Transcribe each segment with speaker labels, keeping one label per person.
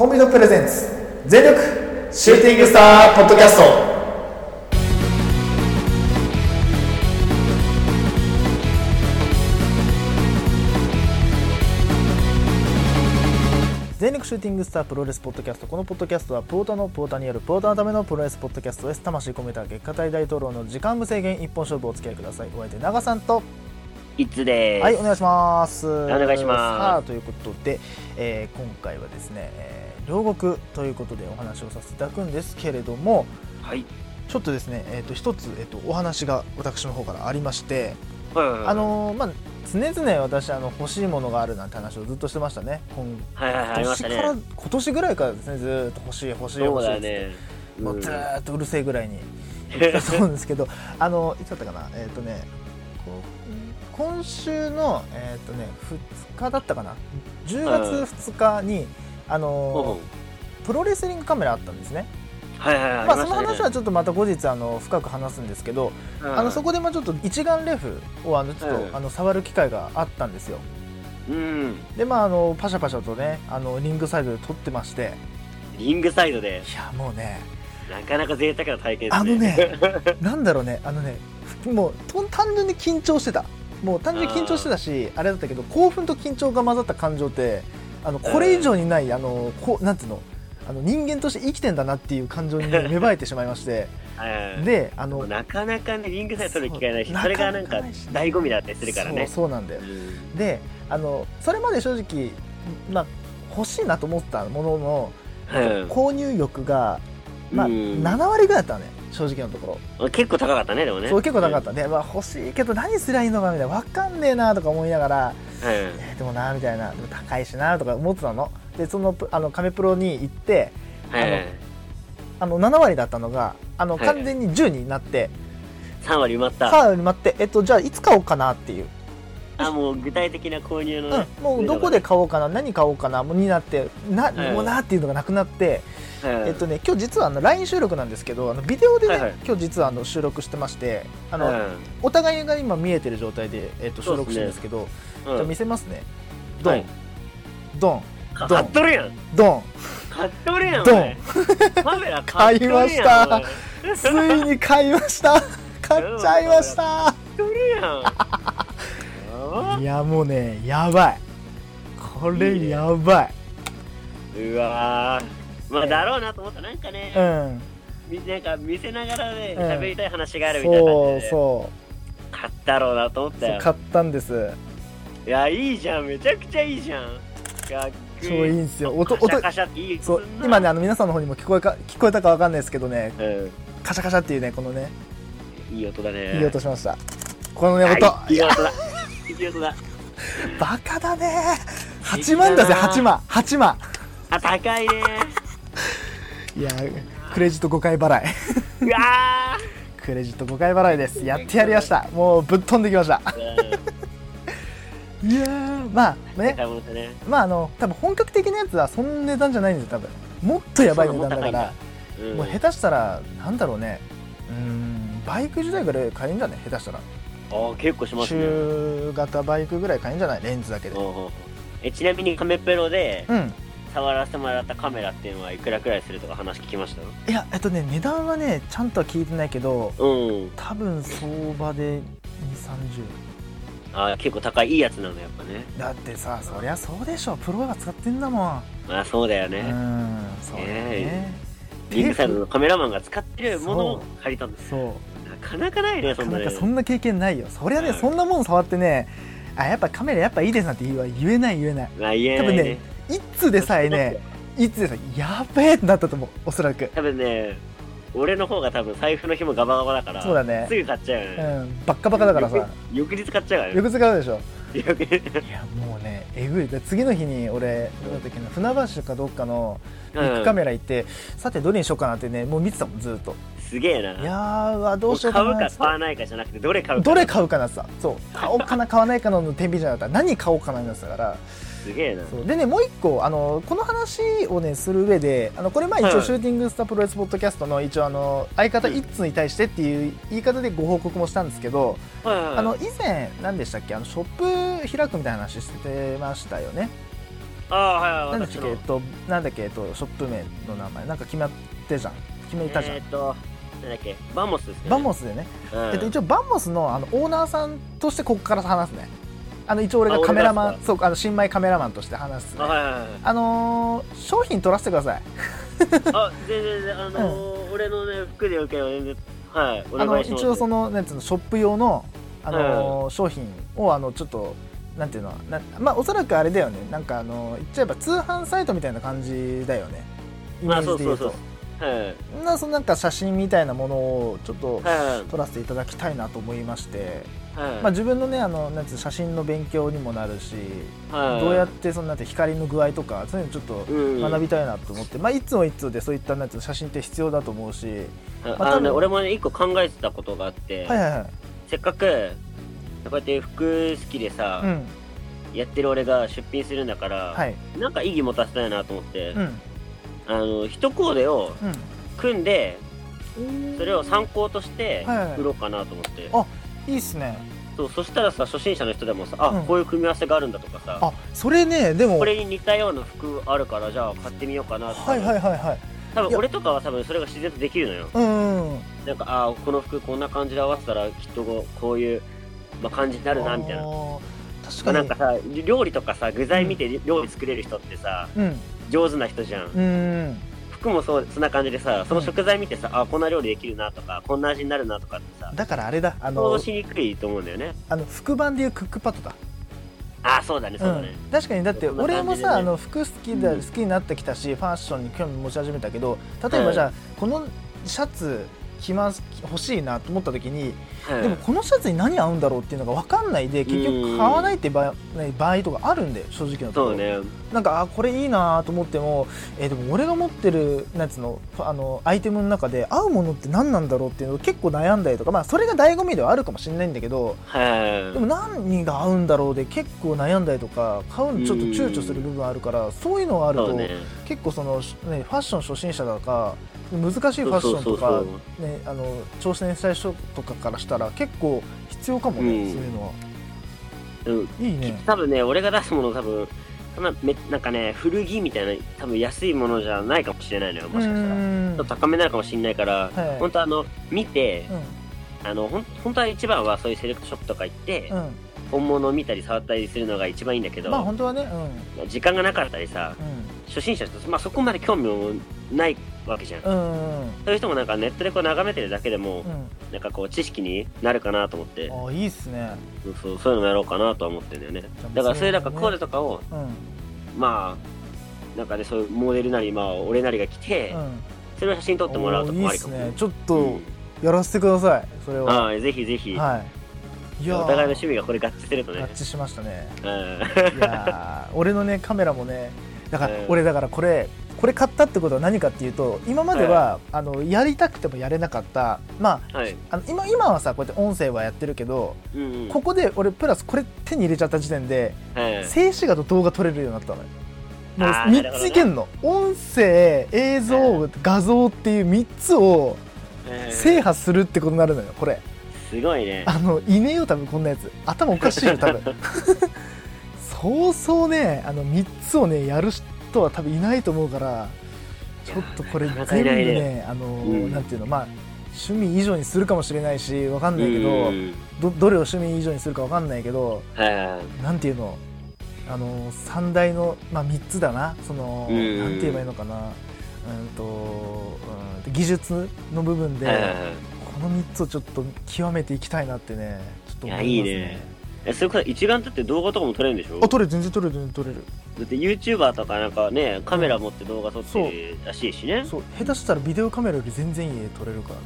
Speaker 1: コンビのプレゼンツ全力シューティングスターポッドキャスト。全力シューティングスタープロレスポッドキャスト。このポッドキャストはプオータのプオータによるプオータのためのプロレスポッドキャストです。魂込めた月下大大統領の時間無制限一本勝負をお付き合いください。お相手長さんと
Speaker 2: いつです。
Speaker 1: はいお願いします。お
Speaker 2: 願いします。
Speaker 1: さあということで、えー今回はですね、えー両国ということでお話をさせていただくんですけれども
Speaker 2: はい。
Speaker 1: ちょっとですね、えー、と一つ、えー、とお話が私の方からありまして。あ、のーまあ常々私あの欲しいものがあるなんて話をずっとしてましたね今
Speaker 2: はいはい
Speaker 1: 年から、
Speaker 2: ね。
Speaker 1: 今年ぐらいからですねずーっと欲しい欲しい欲しいっ
Speaker 2: ね。
Speaker 1: もうず
Speaker 2: うん
Speaker 1: ーっとうるせえぐらいに言ってたと思うんですけど あのいつだったかな？えっ、とね今週のえっ、とね2日だったかな？10月2日に、あの
Speaker 2: ほ
Speaker 1: プロレスリングカメラあったんですね。
Speaker 2: うはいはいはい。
Speaker 1: まあ、その話はちょっとまた後日あの深く話すんですけど、
Speaker 2: うん。
Speaker 1: あのそこでもちょっと一眼レフをあのちょっと、
Speaker 2: うん。
Speaker 1: あの触る機会があったんですよ。
Speaker 2: うん。
Speaker 1: でまああのパシャパシャとねあのリングサイドで撮ってまして。
Speaker 2: リングサイドで、
Speaker 1: いやもうね
Speaker 2: なかなか贅沢な体験ですね。
Speaker 1: あのね なんだろうねあのねもうと単純に緊張してた。もう単純に緊張してたしあれだったけど興奮と緊張が混ざった感情ってあのこれ以上にないあのこうなんていうの？あの人間として生きてんだなっていう感情に芽生えてしまいまして。であの
Speaker 2: なかなかね、リングサイド取る機会ないし、
Speaker 1: そ
Speaker 2: れがなんか醍醐味だったりするからね。
Speaker 1: そうなんだよ。
Speaker 2: うん。
Speaker 1: であのそれまで正直、まあ、欲しいなと思ったものの、
Speaker 2: うん。
Speaker 1: 購入欲が、まあ、
Speaker 2: うん。
Speaker 1: 7割ぐらいだったのね正直なとこ
Speaker 2: 結構高かったね、でも
Speaker 1: ろ、
Speaker 2: ね。
Speaker 1: そう結構高かったね、まあ、欲しいけど何すりゃいいのかみたいな分かんねえなとか思いながら、
Speaker 2: た。うん。
Speaker 1: えーでもなみたいなでも高いしなとか思ってたのでそのプあのカメプロに行って
Speaker 2: はいはいはい。
Speaker 1: あの7割だったのがあの
Speaker 2: はい
Speaker 1: 完全に10になって、
Speaker 2: 3割埋まった。
Speaker 1: さあ待って、えっと、じゃあいつ買おうかなっていう
Speaker 2: あ、もう具体的な購入のね。
Speaker 1: うん、もうどこで買おうかな何買おうかなもうになってな、
Speaker 2: はい。
Speaker 1: もうなっていうのがなくなって、
Speaker 2: はい。はい
Speaker 1: えっとね、今日実はあの LINE 収録なんですけどあのビデオでね、
Speaker 2: はいはい。
Speaker 1: 今日実はあの収録してましてあの、
Speaker 2: うん
Speaker 1: お互いが今見えてる状態で、えっと、収録してるんですけどじゃ見せますね。ドン、
Speaker 2: はい。
Speaker 1: ドン。
Speaker 2: か
Speaker 1: ドン。
Speaker 2: 買っとるやん。
Speaker 1: ドン。
Speaker 2: 買っとるやん。
Speaker 1: ドン。
Speaker 2: お前。カメラ買
Speaker 1: いました。ついに買いました。買っちゃいました。
Speaker 2: 買っとるやん。あ
Speaker 1: いやもうねやばい。これやばい。う
Speaker 2: わー。まあだろうなと思った。なんかね、
Speaker 1: うん。
Speaker 2: みなんか見せながらね
Speaker 1: うん。
Speaker 2: 喋、りたい話があるみたいな
Speaker 1: そう
Speaker 2: 感じで。
Speaker 1: そう
Speaker 2: 買ったろうなと思ったよ。
Speaker 1: 買ったんです。
Speaker 2: いやいいじゃん。めちゃくちゃいいじゃん。かっこいい
Speaker 1: 超いいんですよ。音音そう今ねあの皆さんの方にも聞こえか聞こえたかわかんないですけどね。
Speaker 2: うん。
Speaker 1: カシャカシャっていうねこのね。
Speaker 2: いい音だね。
Speaker 1: いい音しました。このね
Speaker 2: はい
Speaker 1: 音
Speaker 2: いい音だいい音だ
Speaker 1: バカだね。8万だぜ8万8万
Speaker 2: あ高いね。
Speaker 1: いやクレジット5回払い。
Speaker 2: うわ
Speaker 1: クレジット5回払いです。やってやりました。もうぶっ飛んできました。
Speaker 2: ー
Speaker 1: いやーまあ
Speaker 2: うん
Speaker 1: ね
Speaker 2: ね。
Speaker 1: まああの多分本格的なやつはそんな値段じゃないんですよ多分。もっとやばい値段だから。
Speaker 2: も
Speaker 1: う下手したらなんだろうね。うーんバイク時代ぐらい買えんじゃね？下手したら。
Speaker 2: うんあ結構しますね。
Speaker 1: 中型バイクぐらい買えんじゃない？レンズだけで。
Speaker 2: えちなみにカメプロで
Speaker 1: うん。
Speaker 2: 触らせてもらったカメラっていうのはいくらくらいするとか話聞きました？
Speaker 1: いやえっとね値段はねちゃんとは聞いてないけど
Speaker 2: うん。
Speaker 1: 多分相場で2 3 0
Speaker 2: あ結構高いいいやつなのやっぱね。
Speaker 1: だってさそりゃそうでしょ。プロが使ってんだもん。
Speaker 2: まあそうだよ
Speaker 1: う
Speaker 2: ね、
Speaker 1: んそうだよね。
Speaker 2: リングサイドのカメラマンが使ってるものを借りたんです
Speaker 1: そう。
Speaker 2: なかなかないねそんなね。
Speaker 1: なかなかそんな経験ないよ。そりゃね、
Speaker 2: うん
Speaker 1: そんなもん触ってねあやっぱカメラやっぱいいですなんて言う言えない言えない。
Speaker 2: まあ言え
Speaker 1: 多分ね。
Speaker 2: ないね
Speaker 1: いつでさえねいつでさえやべえってなったと思うおそらく。
Speaker 2: 多分ね俺の方が多分財布の紐ガバガバだから
Speaker 1: そうだね。
Speaker 2: すぐ買っちゃうよ
Speaker 1: う
Speaker 2: ね、
Speaker 1: ん。バッカバカだからさ。
Speaker 2: 翌翌日買っちゃうから
Speaker 1: よく使うでしょ。
Speaker 2: 翌日。
Speaker 1: いやもうねえぐい。で次の日に俺どうだったっけな船橋かどっかのビックカメラ行って、さてどれにしようかなってねもう見てたもんずっと
Speaker 2: すげえな。い
Speaker 1: やーどうしようか
Speaker 2: 買うか買わないかじゃなくてどれ買うか
Speaker 1: どれ買うかなさそう。買おうかな買わないかの天秤じゃなかった。ら何買おうかなになってたから。
Speaker 2: すげえな。
Speaker 1: でねもう一個あのこの話をねする上であのこれまあ一
Speaker 2: はい
Speaker 1: 応シューティングスタープロレスポッドキャストの一応あの相方
Speaker 2: うん。
Speaker 1: 一通に対してっていう言い方でご報告もしたんですけど、あの以前何でしたっけ？あのショップ開くみたいな話してましたよね。
Speaker 2: ああはいはい
Speaker 1: なんだっけ？えっとなんだっけ？えっとショップ名の名前。なんか決まってじゃん。決めたじゃん、
Speaker 2: えーっとなんだっけ？バモスですね。
Speaker 1: バンモスでね、
Speaker 2: うん。
Speaker 1: えっと、一応バンモスのあのオーナーさんとしてここから話すね。あの一応俺
Speaker 2: あ
Speaker 1: がカメラマンそうあの新米カメラマンとして話す、ね。
Speaker 2: あはいはいはい
Speaker 1: あのー商品取らせてください。
Speaker 2: あ全然全然あのー俺のね服でよければ全然。はいお
Speaker 1: あの
Speaker 2: 願いします。
Speaker 1: 一応そのなんつうのショップ用の、あのー商品をあのちょっとなんていうのなまあおそらくあれだよね。なんかあの言っちゃえば通販サイトみたいな感じだよね。イメ
Speaker 2: まあ
Speaker 1: ージで言うと。
Speaker 2: そうそうそうはい。
Speaker 1: なそのなんか写真みたいなものをちょっと
Speaker 2: はい
Speaker 1: 撮らせていただきたいなと思いまして、
Speaker 2: はい。
Speaker 1: まあ、自分のねあのなんつう写真の勉強にもなるし、
Speaker 2: はい。
Speaker 1: どうやってそのなんて光の具合とかそういうのちょっと
Speaker 2: うん。
Speaker 1: 学びたいなと思って、まあ、いつもいつもでそういったなんつう写真って必要だと思うし、
Speaker 2: あ
Speaker 1: まあ
Speaker 2: あのね俺もね一個考えてたことがあって、
Speaker 1: はいはいはい。
Speaker 2: せっかくこうやって服好きでさ、
Speaker 1: うん。
Speaker 2: やってる俺が出品するんだから、
Speaker 1: はい。
Speaker 2: なんか意義持たせたいなと思って、
Speaker 1: うん
Speaker 2: あの一コーデを組んで
Speaker 1: うん。
Speaker 2: それを参考として
Speaker 1: はいはい。
Speaker 2: 売ろうかなと思って、
Speaker 1: あいいっすね。
Speaker 2: そうそしたらさ初心者の人でもさあ、
Speaker 1: うん。
Speaker 2: こういう組み合わせがあるんだとかさ
Speaker 1: あそれねでも。
Speaker 2: これに似たような服あるからじゃあ買ってみようかなって、
Speaker 1: はいはいはいはい。
Speaker 2: 多分俺とかは多分それが自然とできるのよ。
Speaker 1: うんうんうん。
Speaker 2: なんかあこの服こんな感じで合わせたらきっとこうこういう、まあ、感じになるなみたいな。
Speaker 1: 確
Speaker 2: まあ
Speaker 1: かに。
Speaker 2: なんかさ料理とかさ具材見て料理作れる人ってさ、
Speaker 1: うん
Speaker 2: 上手な人じゃん、
Speaker 1: うん。
Speaker 2: 服もそうそんな感じでさその食材見てさ、あこんな料理できるなとかこんな味になるなとかってさ
Speaker 1: だからあれだ。あ
Speaker 2: 想像
Speaker 1: の
Speaker 2: しにくいと思うんだよね。
Speaker 1: あの副版でいうクックパッドだ。
Speaker 2: あそうだねそうだね、
Speaker 1: うん、確かにだって俺もさ、
Speaker 2: ね
Speaker 1: あの服好きだ、
Speaker 2: うん。
Speaker 1: 好きになってきたしファッションに興味持ち始めたけど例えばじゃあ、このシャツ着ます欲しいなと思った時に、
Speaker 2: はい
Speaker 1: でもこのシャツに何合うんだろうっていうのが分かんないで結
Speaker 2: うん。
Speaker 1: 局買わないって場合,、ね、場合とかあるんで正直なところ。
Speaker 2: ね。
Speaker 1: なんかあこれいいなと思っても、えーでも俺が持ってるなんつうのあのアイテムの中で合うものって何なんだろうっていうのを結構悩んだりとかまあそれが醍醐味ではあるかもしれないんだけど
Speaker 2: はい。
Speaker 1: でも何が合うんだろうで結構悩んだりとか買うのちょっと躊躇する部分あるからそういうのがあると、
Speaker 2: ね。
Speaker 1: 結構その、ね、ファッション初心者だとか難しいファッションとかねあの挑戦したい人とかからしたら結構必要かもね、
Speaker 2: うん。
Speaker 1: そういうのは。
Speaker 2: うん。
Speaker 1: いいね。
Speaker 2: 多分ね俺が出すもの多分なんかね古着みたいな多分安いものじゃないかもしれないのよもしかしたら。ち
Speaker 1: ん
Speaker 2: ょっと高めなのかもしれないから、
Speaker 1: はい。
Speaker 2: 本当あの見て
Speaker 1: うん。
Speaker 2: あのほん本当は一番はそういうセレクトショップとか行って、
Speaker 1: うん。
Speaker 2: 本物を見たり触ったりするのが一番いいんだけど、
Speaker 1: まあ本当はね
Speaker 2: 時間がなかったりさ
Speaker 1: うん。
Speaker 2: 初心者と、まあ、そこまで興味もないわけじゃん、
Speaker 1: うんうんうん。
Speaker 2: そういう人もなんかネットでこう眺めてるだけでも、
Speaker 1: うん。
Speaker 2: なんかこう知識になるかなと思って、
Speaker 1: あいいっすね。
Speaker 2: そうそういうのもやろうかなとは思ってるんだよね。だからそういうなんかコーデとかを
Speaker 1: うん。
Speaker 2: まあなんかねそういうモデルなりまあ俺なりが来て、
Speaker 1: うん。
Speaker 2: それを写真撮ってもらうとかもありかも
Speaker 1: ね。ちょっ
Speaker 2: う
Speaker 1: と
Speaker 2: ん。
Speaker 1: やらせてくださいそれは。
Speaker 2: はいぜひぜひ、
Speaker 1: はい。い
Speaker 2: お互いの趣味がこれ合致するとね。
Speaker 1: 合致しましたね。
Speaker 2: うん。
Speaker 1: いやー俺のねカメラもねだから、
Speaker 2: うん。
Speaker 1: 俺だからこれこれ買ったってことは何かっていうと今までは、あのやりたくてもやれなかった。まあ
Speaker 2: はい、
Speaker 1: あの今今はさこうやって音声はやってるけど、
Speaker 2: うんうん。
Speaker 1: ここで俺プラスこれ手に入れちゃった時点で
Speaker 2: はい。
Speaker 1: 静止画と動画撮れるようになったのよ。もう3
Speaker 2: あーなるほどね。
Speaker 1: ついけんの、音声映像、画像っていう3つを
Speaker 2: うん
Speaker 1: 制覇するってことになるのよこれ。
Speaker 2: すごいね。
Speaker 1: あのいねえよ多分こんなやつ。頭おかしいよ多分。そうそうねあの3つをねやる人は多分いないと思うからちょっとこれ全部
Speaker 2: ね
Speaker 1: ねあの、
Speaker 2: ん。
Speaker 1: なんていうのまあ趣味以上にするかもしれないしわかんないけど、
Speaker 2: うん。
Speaker 1: どどれを趣味以上にするかわかんないけどなんていうのあの三大の、まあ、3つだな。その、
Speaker 2: うん。
Speaker 1: なんて言えばいいのかな。うんと、うん、技術の部分で、この3つをちょっと極めていきたいなってねちょっと思いますね。
Speaker 2: いやいいね。えそれこそ一眼だって動画とかも撮れるんでしょ？
Speaker 1: あ撮れる。全然撮れる全然撮れる
Speaker 2: だって YouTuber とかなんかねカメラ持って動画撮ってるらしいしね。
Speaker 1: そう下手したらビデオカメラより全然いい絵撮れるからね。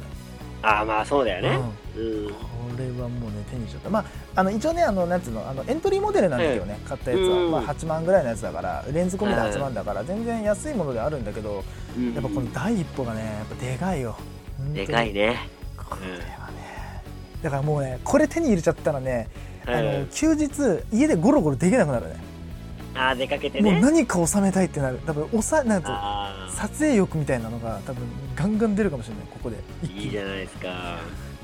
Speaker 2: ああまあそうだよね。うん。
Speaker 1: うん、これはもうね手にしちゃった。まああの一応ねあのなんつうのあのエントリーモデルなんだけどね、買ったやつは、
Speaker 2: うん
Speaker 1: まあ、8万ぐらいのやつだからレンズ込みで8万だから全然安いものではあるんだけど
Speaker 2: うん
Speaker 1: やっぱこの第一歩がねやっぱでかいよ。
Speaker 2: でかいね。
Speaker 1: これはね。だからもうねこれ手に入れちゃったらね、あの
Speaker 2: うん
Speaker 1: 休日家でゴロゴロできなくなるね
Speaker 2: ああ出かけて
Speaker 1: もう
Speaker 2: ね
Speaker 1: 何か収めたいってなる。多分おさなんつうの
Speaker 2: ああ
Speaker 1: 撮影欲みたいなのが多分ガンガン出るかもしれないここで。一気に。
Speaker 2: いいじゃないですか。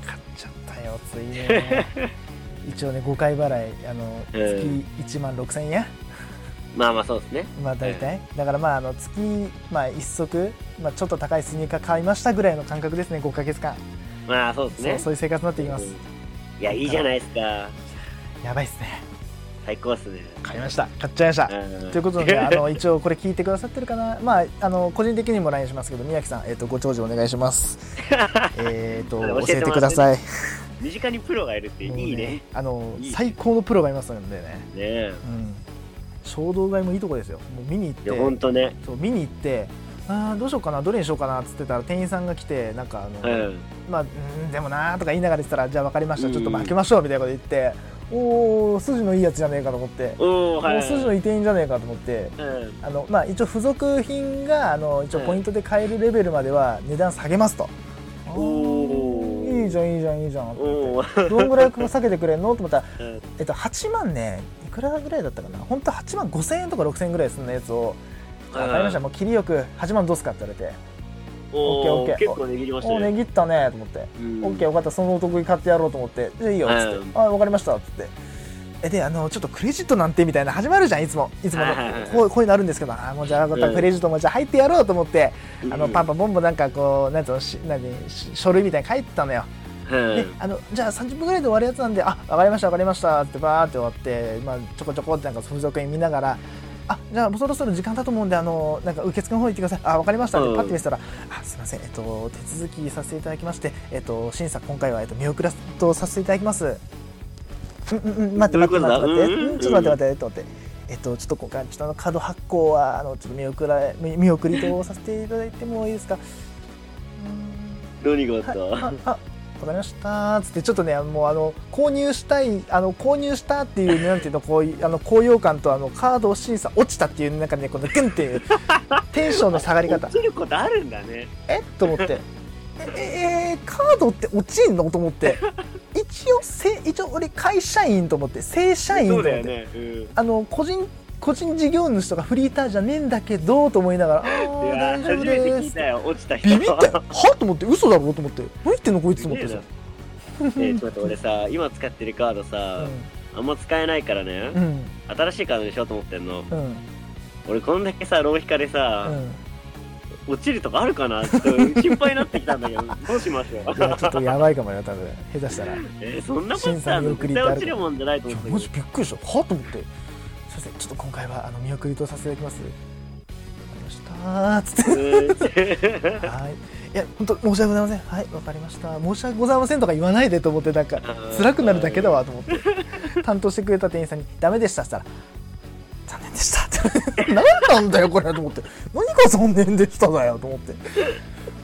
Speaker 1: 買っちゃったよついね 一応ね5回払いあの
Speaker 2: うん。
Speaker 1: 月1万6000円
Speaker 2: まあまあそうですね。
Speaker 1: まあ大体、だからまああの月、まあ、1足、まあ、ちょっと高いスニーカー買いましたぐらいの感覚ですね5か月間、
Speaker 2: まあそうですね。
Speaker 1: そうそういう生活になっていきます、
Speaker 2: うん。いやいいじゃないですか。
Speaker 1: やばいっすね
Speaker 2: 最高っすね。
Speaker 1: 買いました。買っちゃいました、
Speaker 2: うん。
Speaker 1: ということで、あの一応これ聞いてくださってるかな、まあ、あの個人的にも LINE しますけど、宮城さん、えっとご長寿お願いします。えっと教えてください。
Speaker 2: 身近にプロがいるっていいね。
Speaker 1: あの最高のプロがいますのでね、
Speaker 2: ねえ。
Speaker 1: うん、衝動買いもいいとこですよ。もう見に行って、
Speaker 2: とね。
Speaker 1: そう見に行って。あーどうしようかなどれにしようかなっつってたら店員さんが来てなんかあの、
Speaker 2: うん。
Speaker 1: まあうんでもなーとか言いながら言ってたらじゃあ分かりました。ちょっと
Speaker 2: うん
Speaker 1: 負けましょうみたいなこと言っておお筋のいいやつじゃねえかと思って、
Speaker 2: はい
Speaker 1: 筋のいい店員じゃねえかと思って。
Speaker 2: うん。
Speaker 1: あのまあ、一応付属品があの一応
Speaker 2: うん。
Speaker 1: ポイントで買えるレベルまでは値段下げますと、いいじゃんいいじゃんいいじゃんどんぐらい下げてくれんの？と思ったら、
Speaker 2: うん。
Speaker 1: えっと、8万ねいくらぐらいだったかな？本当は8万5000円とか6000円ぐらいするのやつを。分かりました。もう切りよく8万どうすかって言われて。
Speaker 2: お
Speaker 1: オッケーオッケー。
Speaker 2: 結構値切りましたね。
Speaker 1: 切ったねと思って、
Speaker 2: うん。
Speaker 1: オッケーよかった。そのお得に買ってやろうと思って。じゃあいいよっつって、
Speaker 2: うん
Speaker 1: あ分かりましたっつって。えであのちょっとクレジットなんてみたいな始まるじゃんいつもいつものこうこういうのあるんですけどあもうじゃあクレジットもじゃあ入ってやろうと思って、あの
Speaker 2: うん。
Speaker 1: パンパンボンボンなんかこうなんつうのし何し書類みたいに書いてたのよ、
Speaker 2: うん。
Speaker 1: であのじゃあ30分ぐらいで終わるやつなんであ分かりました分かりましたってバーって終わって、まあ、ちょこちょこってなんか付属品見ながらあじゃあもうそろそろ時間だと思うんであのなんか受付の方行ってください。あ分かりました。って
Speaker 2: うん。
Speaker 1: パッて見せたら、あすいません。えっと手続きさせていただきましてえっと審査今回はえっと見送らせとさせていただきます。うんうんうん待って待って待って待って。
Speaker 2: どう
Speaker 1: ん。ちょっと待って待ってと思って。えっとちょっと今回ちょっとあのカード発行はあのちょっと見送ら見見送りとさせていただいてもいいですか？うん
Speaker 2: 何があった？
Speaker 1: はい、ああわかりました。つってちょっとねもうあの購入したいあの購入したっていう なんていうのこうあの高揚感とあのカード審査落ちたっていうなんかねこのグンっていう テンションの下がり方。
Speaker 2: 落ちることあるんだね。
Speaker 1: え？っと思って。え？え？ーカードって落ちんの？と思って。一応せ一応俺会社員と思って正社員と思って、
Speaker 2: だよね。うん。
Speaker 1: あの個人個人事業主とかフリーターじゃねえんだけどと思いながらあ
Speaker 2: い
Speaker 1: ー
Speaker 2: や
Speaker 1: 大丈夫
Speaker 2: 初めて
Speaker 1: です
Speaker 2: 聞いたよ。落ちた人。
Speaker 1: ビビったよは？と思って。嘘だろうと思って。何言ってんのこいつと思ってさ、
Speaker 2: えーちょっと俺さ今使ってるカードさ、あんま使えないからね、
Speaker 1: うん。うん
Speaker 2: 新しいカードにしようと思ってんの。
Speaker 1: うん。
Speaker 2: 俺こんだけさ浪費家でさ、
Speaker 1: うん。
Speaker 2: 落ちるとかあるかな？ちょっと心配になってきたんだけど。どうしましょう？
Speaker 1: いやちょっとやばいかもよ多分。下手したら。い
Speaker 2: えーそんなことさ絶対落ちるもんじゃないと思って
Speaker 1: やマジびっくりした。は？と思ってせんちょっと今回はあの見送りとさせていただきます。わかりました。ーつって。
Speaker 2: うん。
Speaker 1: はい。いや本当申し訳ございません。はいわかりました。申し訳ございませんとか言わないでと思ってなんか辛くなるだけだわと思って。担当してくれた店員さんに「ダメでした」っつったら「残念でした」って。何なんだよこれと思って。何が残念でしただよと思って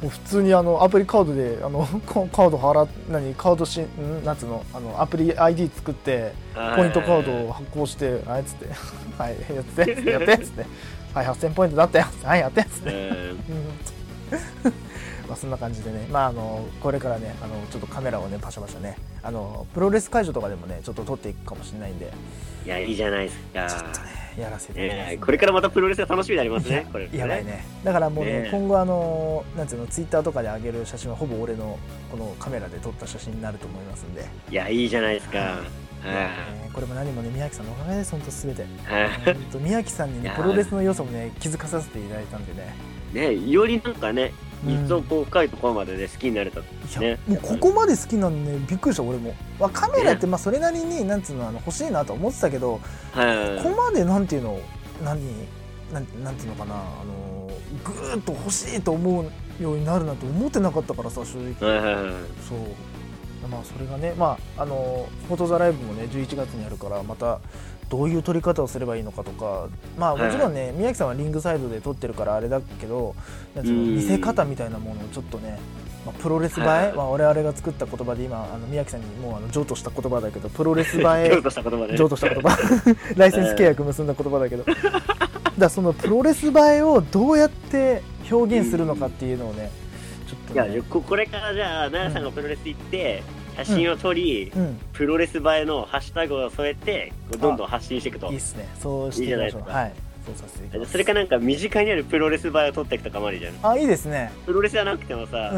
Speaker 1: もう普通にあのアプリカードであの カカード払っ何カードしん？なんつうの？あのアプリ ID 作ってポイントカードを発行してあい つって「はいやってやって」っつって「はい8000ポイントだったよ。はいやって」っつって。まあそんな感じでね、まあ、あのこれからねあのちょっとカメラをねパシャパシャねあのプロレス会場とかでもねちょっと撮っていくかもしれないんで。
Speaker 2: いやいいじゃないですか。
Speaker 1: ちょっとねやらせていただきますんで
Speaker 2: えーこれからまたプロレスが楽しみになりますねこれ
Speaker 1: やばいね。だからもうね
Speaker 2: ね
Speaker 1: 今後あのなんていうのツイッターとかで上げる写真はほぼ俺のこのカメラで撮った写真になると思いますんで、
Speaker 2: いやいいじゃないですか。は
Speaker 1: えーこれも何もね宮城さんのおかげです本当すべて。宮城さんにねプロレスの要素もね気づかさせていただいたんでね。
Speaker 2: いねよりなんかね
Speaker 1: うん
Speaker 2: 一層こう深いところまでね好きになれたね。
Speaker 1: もうここまで好きなんで、ね、びっくりした俺も、まあ、カメラってまあそれなりになんつうのあの欲しいなとは思ってたけど、
Speaker 2: はい
Speaker 1: ここまでなんていうの何なんなんていうのかなあのぐーっと欲しいと思うようになるなんて思ってなかったからさ正直。そう。まあそれがねまああのフォトザライブもね11月にあるからまたどういう撮り方をすればいいのかとかまあもちろんね、宮城さんはリングサイドで撮ってるからあれだけど見せ方みたいなものをちょっとね、まあ、プロレス映え、
Speaker 2: はい。
Speaker 1: まあ、我々が作った言葉で今あの宮城さんにもうあの譲渡した言葉だけどプロレス映え
Speaker 2: 譲渡した言葉ね。
Speaker 1: 譲渡した言葉。ライセンス契約結んだ言葉だけど。だそのプロレス映えをどうやって表現するのかっていうのをねちょっ
Speaker 2: いや
Speaker 1: とね
Speaker 2: ここれからじゃあ奈良さんがプロレス行って写真を撮り、
Speaker 1: うん。
Speaker 2: プロレス映えのハッシュタグを添えてどんどん発信していくと。
Speaker 1: いいっすね。そうしていきましょう。
Speaker 2: いいじゃない
Speaker 1: はい。そうさせていきます。
Speaker 2: それかなんか身近にあるプロレス映えを撮っていくとかもありじゃん。
Speaker 1: あいいですね。
Speaker 2: プロレスじゃなくてもさ、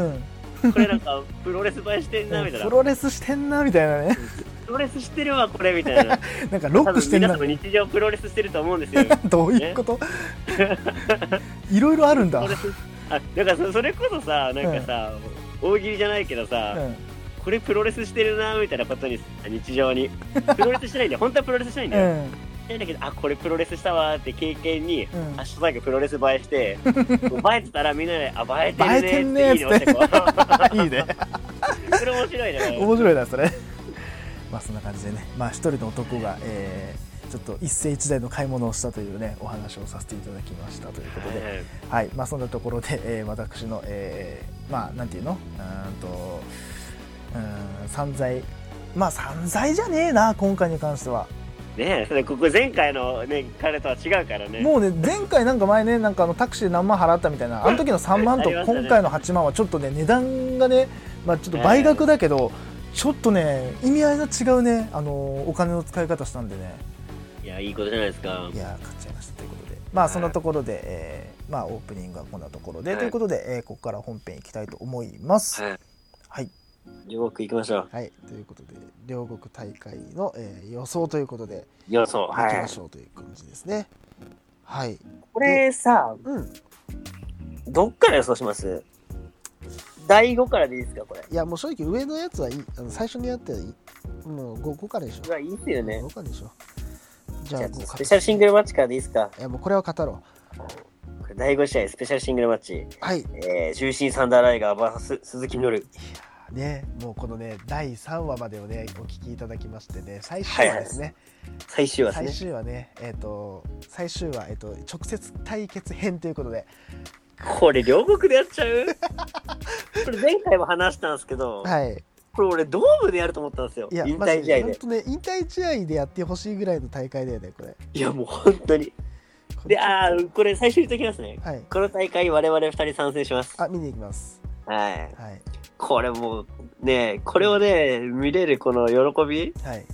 Speaker 1: うん。
Speaker 2: これなんかプロレス映えしてんなみたいな。
Speaker 1: プロレスしてんなみたいなね。
Speaker 2: プロレスしてるわこれみたいな。
Speaker 1: なんかロックしてんな。
Speaker 2: 皆さんも日常プロレスしてると思うんですよ。
Speaker 1: どういうこと？いろいろあるんだ、
Speaker 2: あだからそそれこそさなんかさ、大喜利じゃないけどさ、
Speaker 1: うん
Speaker 2: これプロレスしてるなみたいなことに日常に。プロレスしてないんだよ。本当はプロレスしないんだよ、
Speaker 1: うん。
Speaker 2: だけどあこれプロレスしたわーって経験に、
Speaker 1: うん。
Speaker 2: ハッシュタグプロレス映えして 映えてたらみんなであ映えてるねーっていいね押してこ
Speaker 1: いいね。
Speaker 2: うそれ面白いね
Speaker 1: 面白いなそれ。まあそんな感じでね。まあ一人の男が、えーちょっと一世一代の買い物をしたというねお話をさせていただきましたということで、はい。まあそんなところで、えー私の、えーまあなんていうの？うーんとうーん散財。まあ散財じゃねえな今回に関しては。
Speaker 2: ねえそれここ前回のね彼とは違うからね。
Speaker 1: もうね前回なんか前ねなんかあのタクシーで何万払ったみたいな あの時の3万と今回の8万はちょっとね値段がねまあちょっと倍額だけど、ちょっとね意味合いが違うねあのお金の使い方したんでね。
Speaker 2: いやいいことじゃないですか。
Speaker 1: いやー買っちゃいましたということで。まあそんなところで、えーまあオープニングはこんなところで、
Speaker 2: はい
Speaker 1: ということで、えーここから本編いきたいと思います。
Speaker 2: はい。
Speaker 1: はい、
Speaker 2: 両国行きましょう。
Speaker 1: はい、ということで両国大会の、えー予想ということで
Speaker 2: 予想
Speaker 1: い。き
Speaker 2: はい
Speaker 1: ましょうという感じですね。はい、
Speaker 2: これさ
Speaker 1: うん、
Speaker 2: どっから予想します？第5からでいいですかこれ。
Speaker 1: いやもう正直上のやつはいい。あの最初にやったらいい。もう 5, 5からでしょ
Speaker 2: いいっすよね。
Speaker 1: 5からでしょじゃあ
Speaker 2: じゃあ
Speaker 1: 5
Speaker 2: スペシャルシングルマッチからでいいですか？
Speaker 1: いやもうこれは語ろ
Speaker 2: これ第5試合スペシャルシングルマッチ。
Speaker 1: うはい。
Speaker 2: えー、重心サンダーライガー VS 鈴木みのる
Speaker 1: ねもうこのね第3話までをねお聞きいただきましてね最終話ですね、
Speaker 2: 最終話です
Speaker 1: 最
Speaker 2: ね
Speaker 1: 終話ねえっ、と最終話えっ、と直接対決編ということで。
Speaker 2: これ両国でやっちゃう？これ前回も話したんですけど、
Speaker 1: はい。
Speaker 2: これ俺ドームでやると思ったんですよ。
Speaker 1: いや
Speaker 2: 引退試合で。
Speaker 1: 本当ね引退試合でやってほしいぐらいの大会だよねこれ。
Speaker 2: いやもう本当に。であーこれ最初に言っときますね。
Speaker 1: はい。
Speaker 2: この大会我々2人参戦します。
Speaker 1: あ見に行きます。
Speaker 2: はい。
Speaker 1: はい
Speaker 2: これもうねこれをね見れるこの喜び？
Speaker 1: はい。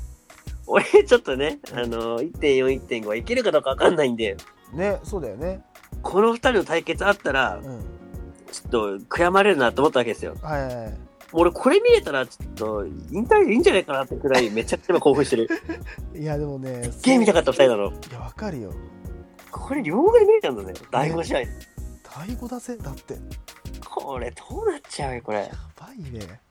Speaker 2: 俺ちょっとねあの1.41.5いけるかどうか分かんないんで。
Speaker 1: ねそうだよね。
Speaker 2: この2人の対決あったら
Speaker 1: うん。
Speaker 2: ちょっと悔やまれるなと思ったわけですよ。
Speaker 1: はいはいはい。
Speaker 2: 俺これ見れたらちょっと引退いいんじゃないかなってくらいめちゃくちゃ今興奮してる。
Speaker 1: いやでもね
Speaker 2: すっげえ見たかった2人なの。
Speaker 1: いやわかるよ。
Speaker 2: これ両国で見れたんだね。第5試合、
Speaker 1: 第5だぜだって。や
Speaker 2: これどうなっちゃうよこれ。
Speaker 1: ばいね。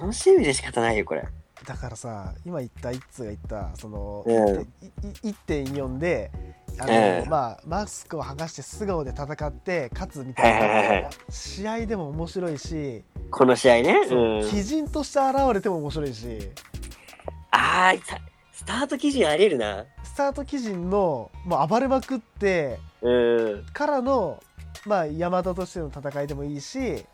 Speaker 2: 楽しみで仕方ないよこれ。
Speaker 1: だからさ今言った一通が言ったその、
Speaker 2: うん。
Speaker 1: いい1.4であの、
Speaker 2: ええ
Speaker 1: まあマスクを剥がして素顔で戦って勝つみた
Speaker 2: はいはいはいはい。
Speaker 1: 試合でも面白いし、
Speaker 2: この試合ね。
Speaker 1: そう
Speaker 2: うん。
Speaker 1: 鬼人として現れても面白いし。
Speaker 2: あーさスタート記事ありえるな。
Speaker 1: スタート鬼人のもう暴れまくって
Speaker 2: うん。
Speaker 1: からのまあ山田としての戦いでもいいし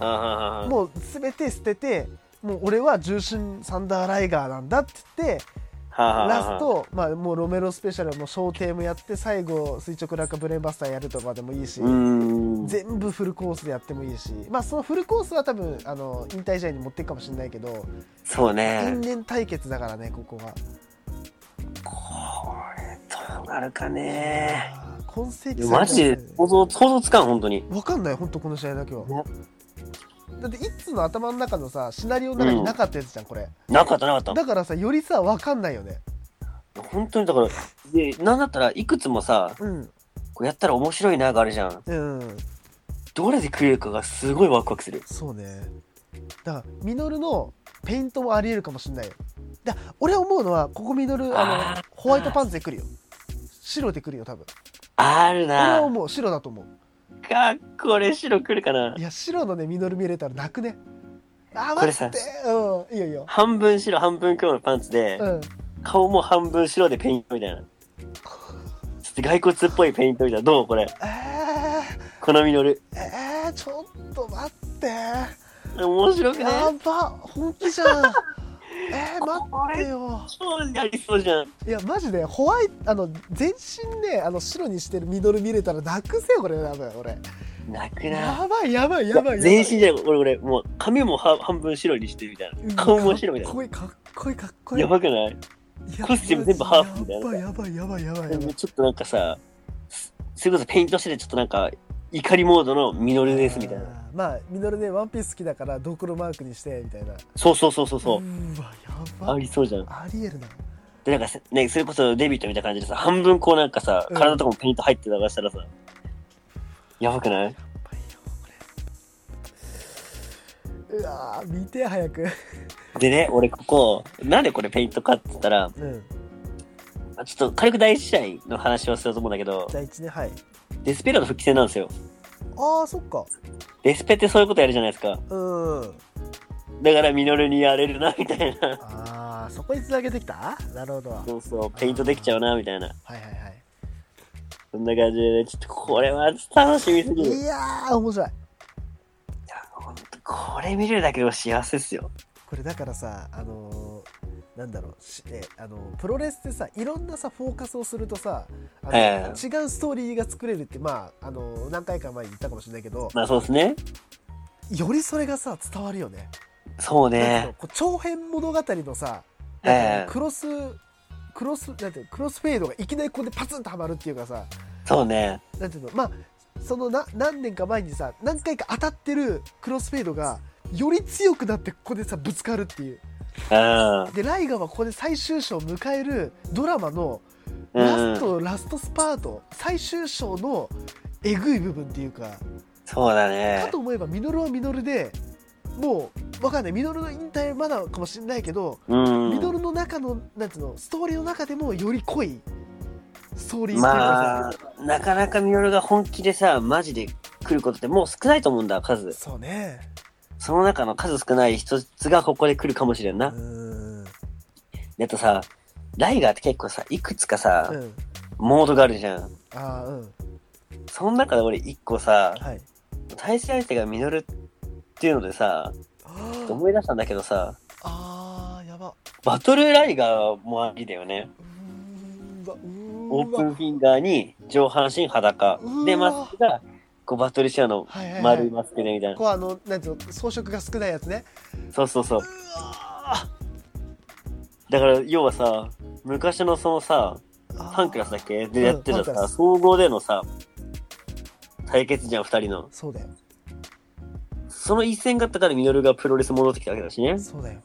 Speaker 1: もう全て捨ててもう俺は重心サンダーライガーなんだって言ってラスト、まあ、もうロメロスペシャルも小テームやって最後垂直落下ブレーンバスターやるとかでもいいし、全部フルコースでやってもいいし、まあ、そのフルコースは多分あの引退試合に持っていくかもしれないけど
Speaker 2: そうね。
Speaker 1: 因縁対決だからねここは。
Speaker 2: これどうなるかね
Speaker 1: 今世紀
Speaker 2: マジで想像想像つかん本当に。
Speaker 1: わかんない本当この試合だけは。
Speaker 2: ね。
Speaker 1: だって一通の頭の中のさシナリオの中になかったやつじゃんこれ。
Speaker 2: なかったなかった。
Speaker 1: だからさよりさわかんないよね。
Speaker 2: 本当にだからでなんだったらいくつもさ
Speaker 1: うん。
Speaker 2: こうやったら面白いながあるじゃん。
Speaker 1: うん。
Speaker 2: どれで来るかがすごいワクワクする。
Speaker 1: そうね。だからミノルのペイントもありえるかもしれないよ。だ俺は思うのはここミノルあのホワイトパンツで来るよ。白で来るよ多分
Speaker 2: ある
Speaker 1: 俺は
Speaker 2: な
Speaker 1: 思う白だと思う。
Speaker 2: かこれ白来るかな。い
Speaker 1: や白のねミノル見れたら泣くね。あー
Speaker 2: これさ
Speaker 1: 待ってうんいいよいいよ。
Speaker 2: 半分白半分黒のパンツで、
Speaker 1: うん。
Speaker 2: 顔も半分白でペイントみたいな。ちょっと骸骨っぽいペイントみたいな。どうこれ？
Speaker 1: え
Speaker 2: このミノル
Speaker 1: ー、えー、ちょっと待って。
Speaker 2: 面白くね
Speaker 1: やば本気じゃんえー、待ってよ。
Speaker 2: 超やりそうじゃん。
Speaker 1: いやマジでホワイトあの全身ねあの白にしてるミドル見れたら泣くせよこれ多分俺。
Speaker 2: 泣くな。
Speaker 1: やばいやばいやばい
Speaker 2: 全身じゃない俺俺もう髪もは半分白にしてるみたいな。顔も白みたい
Speaker 1: かっこいいかっこいいかっこい
Speaker 2: ない。やばくない？
Speaker 1: や
Speaker 2: コスチューム全部ハーフみたいな。
Speaker 1: やばいやばいやばいやばいやばい。
Speaker 2: ちょっとなんかさすそれこそペイントしててちょっとなんか怒りモードのミノルですみたいな。
Speaker 1: まあミノルねワンピース好きだからドクロマークにしてみたいな。
Speaker 2: そうそうそうそうそう。
Speaker 1: ーわやば。
Speaker 2: ありそうじゃん。
Speaker 1: ありえるな。
Speaker 2: で、なんかさね、それこそデビュートみたいな感じでさ、半分こうなんかさ、
Speaker 1: うん。
Speaker 2: 体とかもペイント入ってたらしたらさ、やばくない？
Speaker 1: うわー見て早く。
Speaker 2: でね、俺ここ、なんでこれペイントかって言ったら、
Speaker 1: うん。
Speaker 2: ちょっと軽く第一試合の話をすると思うんだけど、
Speaker 1: 第一ねはい
Speaker 2: デスペラード復帰戦なんですよ。
Speaker 1: ああそっか
Speaker 2: デスペってそういうことやるじゃないですか。
Speaker 1: うん
Speaker 2: だからミノルにやれるな、みたいな。
Speaker 1: ああそこにつなげてきた？なるほどはい
Speaker 2: そうそう、ペイントできちゃうな、みたいな。
Speaker 1: はいはい
Speaker 2: そんな感じでね、ちょっとこれは楽しみすぎる。い
Speaker 1: いやー面白い
Speaker 2: や、ほんと、これ見るだけでも幸せっすよ。
Speaker 1: これだからさあのーなんだろうしえあのプロレスってさいろんなさフォーカスをするとさあの、
Speaker 2: え
Speaker 1: 違うストーリーが作れるってまああの何回か前に言ったかもしれないけど
Speaker 2: まあそうですね。
Speaker 1: よりそれがさ伝わるよね。
Speaker 2: そうね。
Speaker 1: 長編物語のさ
Speaker 2: ええ
Speaker 1: なんかクロスクロスなんてクロスフェードがいきなりここでパツンとはまるっていうかさ
Speaker 2: そうね。
Speaker 1: なんていうのまあそのな何年か前にさ何回か当たってるクロスフェードがより強くなってここでさぶつかるっていう
Speaker 2: うん。
Speaker 1: でライガーはここで最終章を迎えるドラマの
Speaker 2: うん
Speaker 1: ラスト、ラストスパート最終章のえぐい部分っていうか
Speaker 2: そうだ
Speaker 1: か
Speaker 2: ね。
Speaker 1: と思えばミノルはミノルでもうわかんないミノルの引退はまだかもしれないけど、
Speaker 2: うん。
Speaker 1: ミノルの中のなんつうのストーリーの中でもより濃いストーリー
Speaker 2: まあ、なかなかミノルが本気でさ、マジで来ることってもう少ないと思うんだ、数。
Speaker 1: そうね
Speaker 2: その中の数少ない一つがここで来るかもしれんな。であとさ、ライガーって結構さ、いくつかさ、
Speaker 1: うん。
Speaker 2: モードがあるじゃん。
Speaker 1: ああうん。
Speaker 2: その中で俺一個さ、
Speaker 1: はい。
Speaker 2: 対戦相手がミノルっていうのでさ、
Speaker 1: あ
Speaker 2: 思い出したんだけどさ、
Speaker 1: あーやば。
Speaker 2: バトルライガーもありだよね。
Speaker 1: うーわう
Speaker 2: オープンフィンガーに上半身裸。で、マスクが、こうバトルシアの丸いマスクでみたいな。
Speaker 1: こうあのなんつうの装飾が少ないやつね。
Speaker 2: そうそうそう。だから、要はさ、昔のそのさ、
Speaker 1: ー。
Speaker 2: ファンクラスだっけ？でやってたさ、
Speaker 1: うん
Speaker 2: 総合でのさ、対決じゃん、二人の。
Speaker 1: そうだよ。
Speaker 2: その一戦があったからミノルがプロレス戻ってきたわけだしね。
Speaker 1: そうだよ。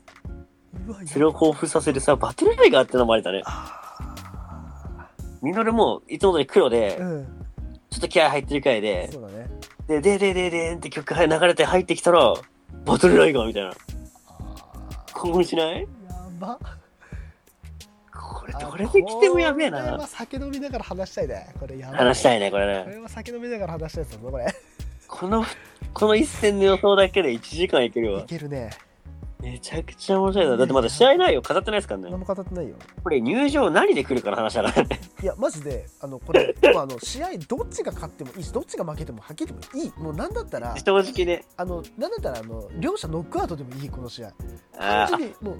Speaker 2: それを彷彿させるさ、バトルライガーってのもありだね。
Speaker 1: あ
Speaker 2: ミノルもいつも通り黒で
Speaker 1: ー、うん
Speaker 2: ちょっと気合入ってるくらいで、
Speaker 1: そうだね
Speaker 2: で、ででででんって曲が流れて入ってきたら、バトルライガーみたいな。興奮しない？
Speaker 1: やば
Speaker 2: これどれで来てもやべえな
Speaker 1: これは。酒飲みながら話したいねこれやばい
Speaker 2: 話したいね、これね。
Speaker 1: これは酒飲みながら話したいですよこれ
Speaker 2: この、この一戦の予想だけで1時間いける
Speaker 1: い
Speaker 2: わ。
Speaker 1: けるね
Speaker 2: めちゃくちゃ面白いな。だってまだ試合内容語ってないですからね
Speaker 1: 何。も語ってないよ
Speaker 2: これ入場何で来るかの話だからね。
Speaker 1: いやマジであのこれでもあの試合どっちが勝ってもいいしどっちが負けてもはっきり言ってもいいもうなんだったら
Speaker 2: 正直ね。
Speaker 1: あのなんだったらあの両者ノックアウトでもいいこの試合
Speaker 2: あ
Speaker 1: 単純にもう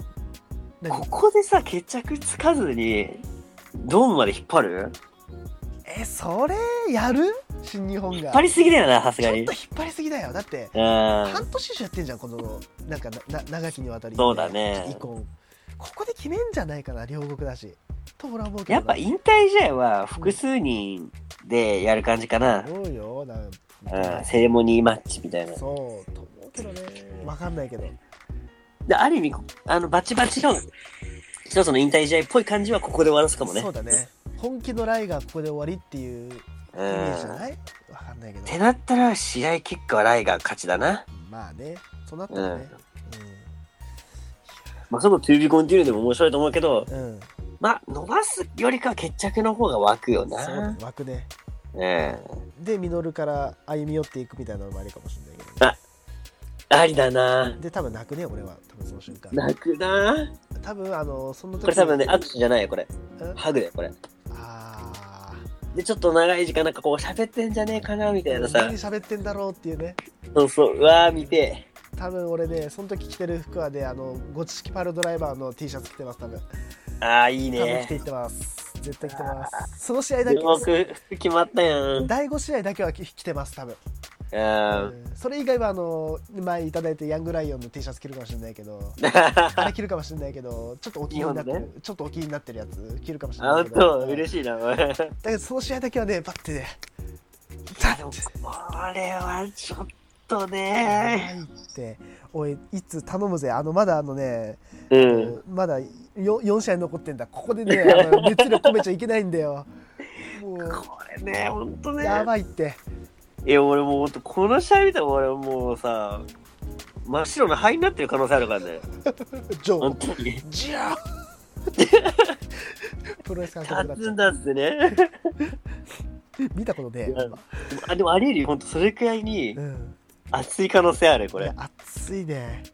Speaker 2: ここでさ、決着つかずに、ドームまで引っ張る？
Speaker 1: えそれやる？新日本が。
Speaker 2: 引っ張りすぎだよな、さすがに。
Speaker 1: ちょっと。引っ張りすぎだよ。だって
Speaker 2: うん。
Speaker 1: 半年以上やってんじゃんこのなんかなな長きにわたり
Speaker 2: そうだね。
Speaker 1: ここで決めんじゃないかな両国だし。と俺は思うけど
Speaker 2: やっぱ引退試合は複数人でやる感じかな。
Speaker 1: そうよ。なん
Speaker 2: うん、セレモニーマッチみたいな。
Speaker 1: そうと思うけどね。わかんないけど。
Speaker 2: で、ある意味、あの、バチバチの、一つの引退試合っぽい感じはここで終わらすかもね。
Speaker 1: そうだね。本気のライがここで終わりっていうイメージじゃ
Speaker 2: うん。
Speaker 1: ない？わかんないけど
Speaker 2: ってなったら、試合結果はライガー勝ちだな。
Speaker 1: まあねそうなったらね
Speaker 2: まあ、その To be continue でも面白いと思うけど、
Speaker 1: うん、うん
Speaker 2: まあ、伸ばすよりかは決着の方が湧くよ
Speaker 1: そうだ
Speaker 2: な
Speaker 1: ね。枠ね
Speaker 2: うん。
Speaker 1: でミノルから歩み寄っていくみたいなのもありかもしれないけど、
Speaker 2: ありだな。
Speaker 1: で多分泣くね俺は多分その瞬間
Speaker 2: 泣くな。
Speaker 1: 多分あのその時
Speaker 2: これ多分ね、握手じゃないよ、これ。
Speaker 1: うん
Speaker 2: ハグだよ、これ。
Speaker 1: あ
Speaker 2: で、ちょっと長い時間なんかこう喋ってんじゃねえかな、みたいなさ
Speaker 1: ー何。喋ってんだろうっていうね
Speaker 2: そうそう、うわー見て。
Speaker 1: 多分俺ねその時着てる服はねあのご知識パルドライバーの T シャツ着てます多分
Speaker 2: ああ、いい
Speaker 1: 多分着てい
Speaker 2: ね。
Speaker 1: ってます絶対着てますその試合だけ
Speaker 2: 僕、服決まったやん。
Speaker 1: 第5試合だけは着着てます多分、それ以外はあの前いただいてヤングライオンの T シャツ着るかもしれないけど あれ着るかもしれないけどちょっとお気になってる、ちょっとお気になってるやつ着るかもしれ
Speaker 2: あ、
Speaker 1: ないけど。
Speaker 2: 嬉しいな。
Speaker 1: だけどその試合だけはねバッて。ね
Speaker 2: いや、でもこれはちょっと
Speaker 1: や
Speaker 2: ね。
Speaker 1: っておいいつ頼むぜ。あのまだあのね、
Speaker 2: うん。
Speaker 1: まだ 4, 4試合残ってんだ。ここでねあの熱量込めちゃいけないんだよ。も
Speaker 2: これね、ほんと
Speaker 1: う
Speaker 2: ね。
Speaker 1: やばいって
Speaker 2: いや、俺もうほんと、この試合見たら俺もうさ、真っ白な灰になってる可能性あるからね。
Speaker 1: ジョー。
Speaker 2: 本当に。
Speaker 1: ジャー。プロレス監督だっ
Speaker 2: 立つんだってね。
Speaker 1: た 見たことね
Speaker 2: いやあでもありえるよ、ほんと、それくらいに
Speaker 1: うん。
Speaker 2: 熱い可能性ある、これ。
Speaker 1: 熱いね。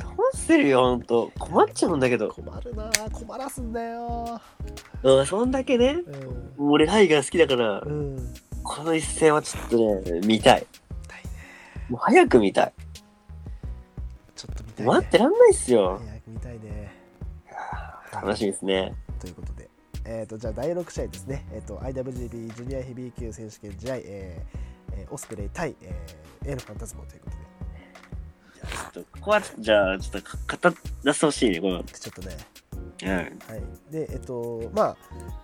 Speaker 2: どうするよ、ほんと。困っちゃうんだけど。
Speaker 1: 困るな困らすんだよ。
Speaker 2: うん、そんだけね、
Speaker 1: うん。
Speaker 2: 俺、タイガー好きだから、
Speaker 1: うん
Speaker 2: この一戦はちょっとね、見たい。
Speaker 1: 痛いね
Speaker 2: もう早く見たい。
Speaker 1: ちょっと見たいね
Speaker 2: 待ってらんないっすよ。
Speaker 1: 早く見たいね
Speaker 2: 楽しみですね。
Speaker 1: ということで、えー、とじゃあ第6試合ですね、えー、と IWGP ジュニアヘビー級選手権試合、えーえーオスプレイ対、えーエルファンタズモということで
Speaker 2: ちょっとここはじゃあ、ちょっと、語らせてほしいね、この。
Speaker 1: ちょっとね
Speaker 2: うん。
Speaker 1: はい。でえっ、とまあ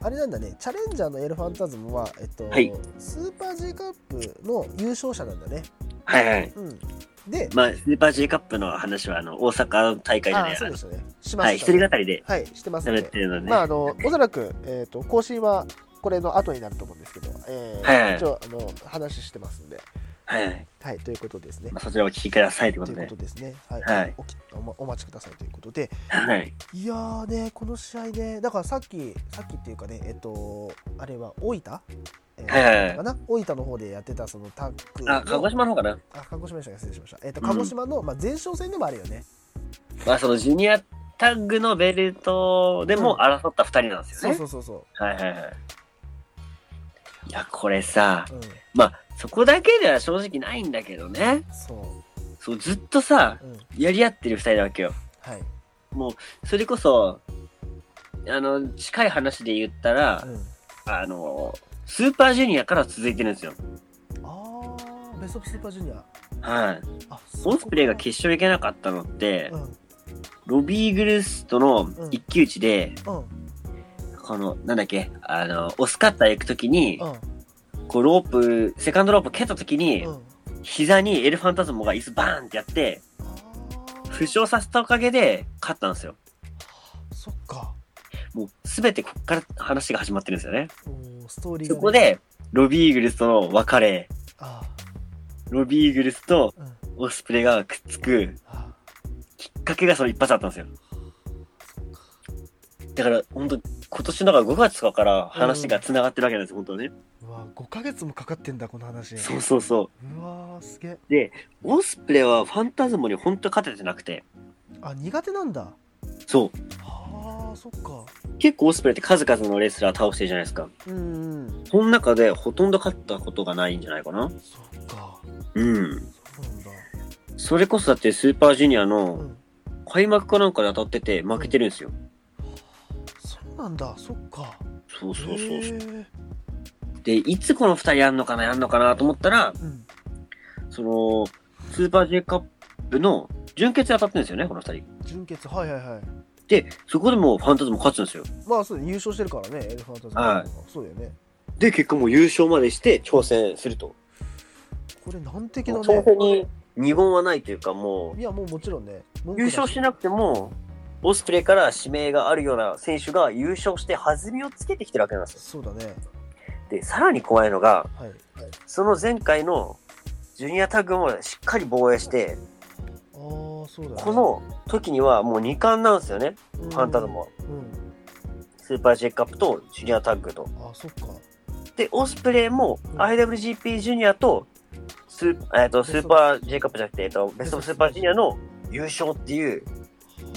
Speaker 1: あれなんだね。チャレンジャーのエルファンタズモは、えっと
Speaker 2: はい。
Speaker 1: スーパー J カップの優勝者なんだね。
Speaker 2: はいはい。
Speaker 1: うん。で、
Speaker 2: まあ、スーパー J カップの話は、あの、大阪大会じゃない
Speaker 1: あそうでしたね。しま
Speaker 2: はい、一人語りで
Speaker 1: はいしてますん
Speaker 2: 喋っ
Speaker 1: で
Speaker 2: てるので、
Speaker 1: まああのおそらく、えー、と更新はこれの後になると思うんですけど、えー
Speaker 2: はいはい。
Speaker 1: 一応あの話してますんで
Speaker 2: はいはい。
Speaker 1: はいということですね
Speaker 2: まあ、そちらをお聞きくださいということとで
Speaker 1: いうこ。とですね。はい。
Speaker 2: はい
Speaker 1: おきおまお待ちくださいということで。
Speaker 2: はい。
Speaker 1: いやーね、この試合ね、だからさっき、さっきっていうかね、えっと、あれは大分、えー
Speaker 2: はいはいはい
Speaker 1: かな？大分の方でやってたそのタッグの
Speaker 2: あ、鹿児島の方かな。
Speaker 1: あ鹿児島でしたか失礼しました。えっと、
Speaker 2: うん
Speaker 1: 鹿児島の、まあ、前哨戦でもあるよね。
Speaker 2: まあ、そのジュニアタッグのベルトでも争った二人なんです
Speaker 1: そ
Speaker 2: よね。
Speaker 1: うそうそうそ
Speaker 2: はいはいはい。いや、これさ、
Speaker 1: う。うん。
Speaker 2: まあ、そこだけでは正直ないんだけどね。
Speaker 1: そ
Speaker 2: そう、ずっとさ
Speaker 1: う。、うん。
Speaker 2: やり合ってる二人なわけよ。
Speaker 1: はい。
Speaker 2: もう、それこそ、あの、近い話で言ったら
Speaker 1: う、ん。
Speaker 2: あの、スーパージュニアから続いてるんですよ。
Speaker 1: あー、ベストオブスーパージュニア。
Speaker 2: はい。
Speaker 1: あ、
Speaker 2: オスプレイが決勝行けなかったのって、
Speaker 1: うん。
Speaker 2: ロビーグルスとの一騎打ちで、
Speaker 1: うん。
Speaker 2: この、なんだっけ、あの、オスカッター行くときに、
Speaker 1: うん。
Speaker 2: こう、ロープ、セカンドロープ蹴ったときに、
Speaker 1: うん。
Speaker 2: 膝にエルファンタズモが椅子バーンってやって、負傷させたおかげで勝ったんですよ。
Speaker 1: そっか。
Speaker 2: もう、すべてこっから話が始まってるんですよね。
Speaker 1: ストーリーが、ね。
Speaker 2: そこ、で、ロビーグルスとの別れ、
Speaker 1: あ
Speaker 2: ロビーグルスと。オスプレイがくっつく
Speaker 1: あ
Speaker 2: きっかけがその一発だったんですよ。だから、本当今年のだから5月とかから話が繋がってるわけなんです、本当ね。
Speaker 1: うわ5ヶ月もかかってんだこの話
Speaker 2: そうそうそう
Speaker 1: わーすげえ
Speaker 2: う。オスプレイはファンタズモに本当勝ててなくて、
Speaker 1: あ苦手なんだ
Speaker 2: そう。
Speaker 1: はあそっか
Speaker 2: 結構オスプレイって数々のレスラー倒してるじゃないですか。
Speaker 1: うんうん
Speaker 2: その中でほとんど勝ったことがないんじゃないかな。
Speaker 1: そっか
Speaker 2: うん。
Speaker 1: そうなんだ
Speaker 2: それこそだってスーパージュニア
Speaker 1: う
Speaker 2: の
Speaker 1: ん
Speaker 2: 開幕かなんかで当たってて負けてるんですよ。
Speaker 1: そうなんだ。そっか。
Speaker 2: そうそうそうそう。で、いつこの二人やんのかなやんのかなと思ったら、
Speaker 1: うん。
Speaker 2: その、スーパー J カップの準決で当たってるんですよね、この二人。
Speaker 1: 純潔はいはいはい。
Speaker 2: で、そこでもうファンタズモ勝つんですよ。
Speaker 1: まあそうだ優勝してるからねエルファンタズム
Speaker 2: は
Speaker 1: そうだよね。
Speaker 2: で、結果もう優勝までして挑戦すると。
Speaker 1: これ難敵の
Speaker 2: 挑
Speaker 1: ね。
Speaker 2: 戦に二言はないというか、も
Speaker 1: いやもうもちろんね。
Speaker 2: 優勝しなくても、オスプレイから指名があるような選手が優勝して弾みをつけてきてるわけなんですよ。
Speaker 1: そうだね。
Speaker 2: で、さらに怖いのが、
Speaker 1: はい。
Speaker 2: その前回のジュニアタッグもしっかり防衛して、
Speaker 1: ああそうだね。
Speaker 2: この時にはもう2冠なんですよね、
Speaker 1: フ
Speaker 2: ファンタズモは。
Speaker 1: うん。
Speaker 2: スーパー J カップとジュニアタッグと。
Speaker 1: あそっか。
Speaker 2: で、オスプレイも
Speaker 1: うん。
Speaker 2: IWGP ジュニアとスー,、えー、とスーパー J カップじゃなくて、えー、とベストスーパージュニアの優勝っていう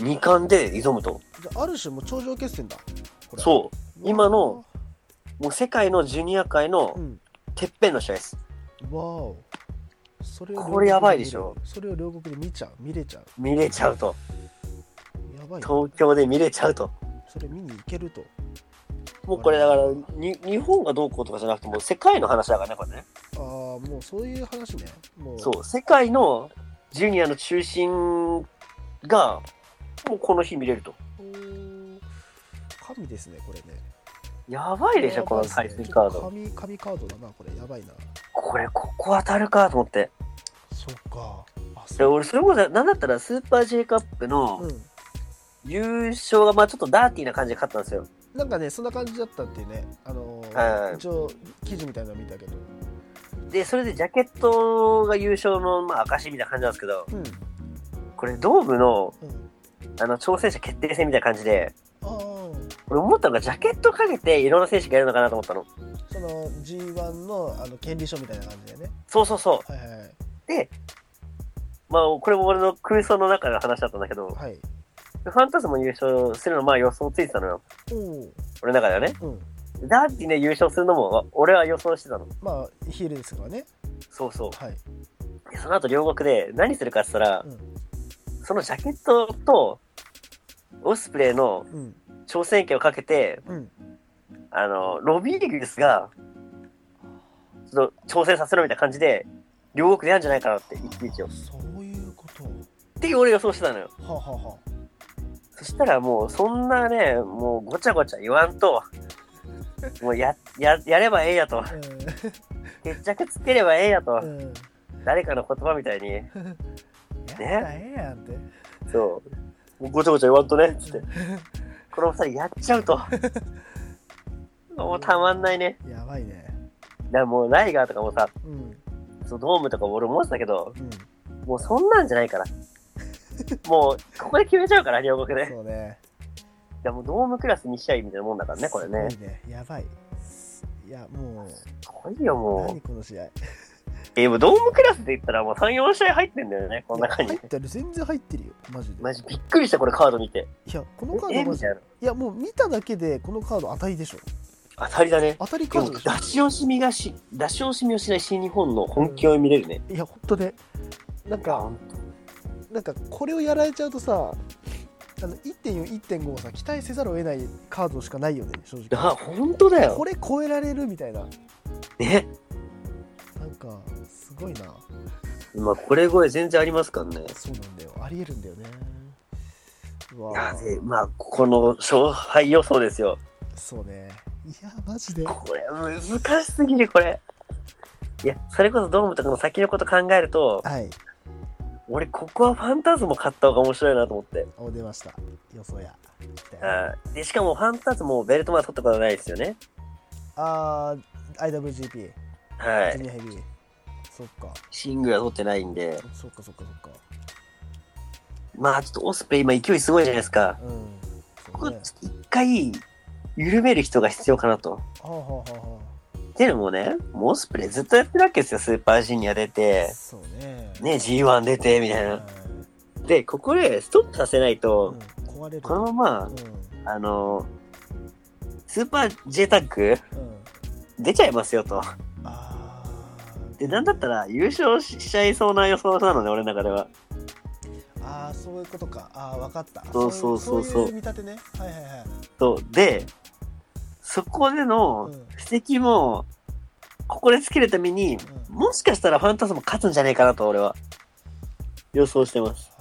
Speaker 2: 2冠で挑むと。
Speaker 1: じゃあある種もう頂上決戦だ。
Speaker 2: そう。
Speaker 1: う
Speaker 2: 今のもう世界のジュニア界の
Speaker 1: うん。
Speaker 2: てっぺんの試合です。
Speaker 1: わお。それを
Speaker 2: これやばいでしょ。
Speaker 1: それを両国で見ちゃう。見れちゃう。
Speaker 2: 見れちゃうと。
Speaker 1: やばいな
Speaker 2: 東京で見れちゃうと。
Speaker 1: それ見に行けると。
Speaker 2: もうこれだから、に日本がどうこうとかじゃなくて、もう世界の話だからね、これね。
Speaker 1: ああもうそういう話ね。もう
Speaker 2: そう、世界のジュニアの中心が、もうこの日見れると。
Speaker 1: 神ですねこれね。
Speaker 2: やばいでしょ、この対戦カード。
Speaker 1: 神神カードだなこれ。やばいな。
Speaker 2: これ、ここ当たるかと思って。
Speaker 1: そっか。あ
Speaker 2: で俺、それこそ、なんだったら、スーパー J カップの
Speaker 1: うん。
Speaker 2: 優勝が、まあちょっとダーティーな感じで勝ったんですよ。
Speaker 1: なんかねそんな感じだったっていうね。あのー
Speaker 2: はい。
Speaker 1: 一応記事みたいなの見たけど。
Speaker 2: で、それでジャケットが優勝の、まあ証みたいな感じなんですけど、
Speaker 1: うん。
Speaker 2: これ、ドームの、
Speaker 1: うん
Speaker 2: あの、挑戦者決定戦みたいな感じで、俺思ったのが、ジャケットかけていろんな選手がやるのかなと思ったの。
Speaker 1: その G1 のあの権利書みたいな感じでね
Speaker 2: そうそうそう。
Speaker 1: はいはいはい
Speaker 2: まあ、これも俺の空想の中の話だったんだけど、
Speaker 1: はい
Speaker 2: ファンタズム優勝するのまあ予想ついてたのよ。俺の中ではね。
Speaker 1: うん
Speaker 2: ダーティーね優勝するのも俺は予想してたの。
Speaker 1: まあヒールですからね
Speaker 2: そうそう。
Speaker 1: はい
Speaker 2: でその後両国で何するかって言ったら、
Speaker 1: うん
Speaker 2: そのジャケットとオスプレイの
Speaker 1: うん
Speaker 2: 挑戦権をかけて、
Speaker 1: うん
Speaker 2: あの、ロビーギルスが、ちょっと挑戦させろみたいな感じで、両国でやるんじゃないかなって、一日を。っ
Speaker 1: そういうこと
Speaker 2: ていう俺予想してたのよ。
Speaker 1: はあはあはあ
Speaker 2: そしたらもう、そんなね、もうごちゃごちゃ言わんと、もうや、や、やればええやと。決着つければええやと
Speaker 1: う。んうん
Speaker 2: 誰かの言葉みたいに。
Speaker 1: やったらええやんって
Speaker 2: そう。ごちゃごちゃ言わんとね、つって。この二人やっちゃうと。もうたまんないね。
Speaker 1: やばいね
Speaker 2: だからもうライガーとかもさ、
Speaker 1: うん
Speaker 2: そうドームとかも俺思ってたけど、
Speaker 1: うん
Speaker 2: もうそんなんじゃないから。もう、ここで決めちゃうから、両国で。い
Speaker 1: そうね
Speaker 2: や、もうドームクラス2試合みたいなもんだからね、これね
Speaker 1: ねやばいいやもう
Speaker 2: すごいよ、も
Speaker 1: 何
Speaker 2: う。
Speaker 1: この試合
Speaker 2: え、もうドームクラスで言ったらもう3、4試合入ってんだよね、この中に
Speaker 1: いや入。ってる全然入ってるよマジで
Speaker 2: マジびっくりした、これカード見て。
Speaker 1: いやこのカ
Speaker 2: え、
Speaker 1: ードマジい。やもう見ただけでこのカード当たりでしょ
Speaker 2: 当たりだね。
Speaker 1: 当たりカードでしょ
Speaker 2: 出し惜しみがし、出し惜しみをしない新日本の本気を見れるね。
Speaker 1: いやほんとねなんかなんかこれをやられちゃうとさあの1.4、1.5をさ期待せざるを得ないカードしかないよね正
Speaker 2: あ、
Speaker 1: 直
Speaker 2: 本当だよ
Speaker 1: こ。れ超えられるみたいな
Speaker 2: ね。
Speaker 1: かすごいな
Speaker 2: まあ、これ超え全然ありますからね。
Speaker 1: そうなんだよありえるんだよねう
Speaker 2: いや
Speaker 1: わ
Speaker 2: でまあ、この勝敗予想ですよ。
Speaker 1: そうねいやマジで
Speaker 2: これ難しすぎる、これ。いや、それこそドームとかの先のこと考えると、
Speaker 1: はい
Speaker 2: 俺、ここはファンタズム買った方が面白いなと思って。
Speaker 1: お出ました予想や来たよ
Speaker 2: はいで、しかもファンタズムもベルトまだ取ったことないですよね。
Speaker 1: あー IWGP
Speaker 2: はい。
Speaker 1: ジュニアヘビーそっか。
Speaker 2: シングルは取ってないんで、
Speaker 1: そっかそっかそっか。
Speaker 2: まあ、ちょっとオスプレイ今勢いすごいじゃないですか。
Speaker 1: うん。
Speaker 2: ここ、一回、緩める人が必要かなと。
Speaker 1: はあはあはあは
Speaker 2: っていうのもね、もうオスプレイずっとやってるわけですよ。スーパージュニア出
Speaker 1: あ
Speaker 2: て、
Speaker 1: そうね。
Speaker 2: ね、G1 出て、みたい
Speaker 1: は
Speaker 2: な。で、ここでストップさせない
Speaker 1: い
Speaker 2: と、
Speaker 1: うん壊れる。
Speaker 2: このまま、
Speaker 1: うん。
Speaker 2: あの、スーパー J タッグ
Speaker 1: うん。
Speaker 2: 出ちゃいますよと。で、なんだったら優勝しちゃいそうな予想なのね、俺の中では。
Speaker 1: あーそういうことかああ分かった
Speaker 2: そうそうそうそう
Speaker 1: そういう見立てねはいはいはい
Speaker 2: そう。で、そこでの
Speaker 1: うん
Speaker 2: 布石も、ここでつけるために、
Speaker 1: うん
Speaker 2: もしかしたらファンタズム勝つんじゃないかなと、俺は。予想してます。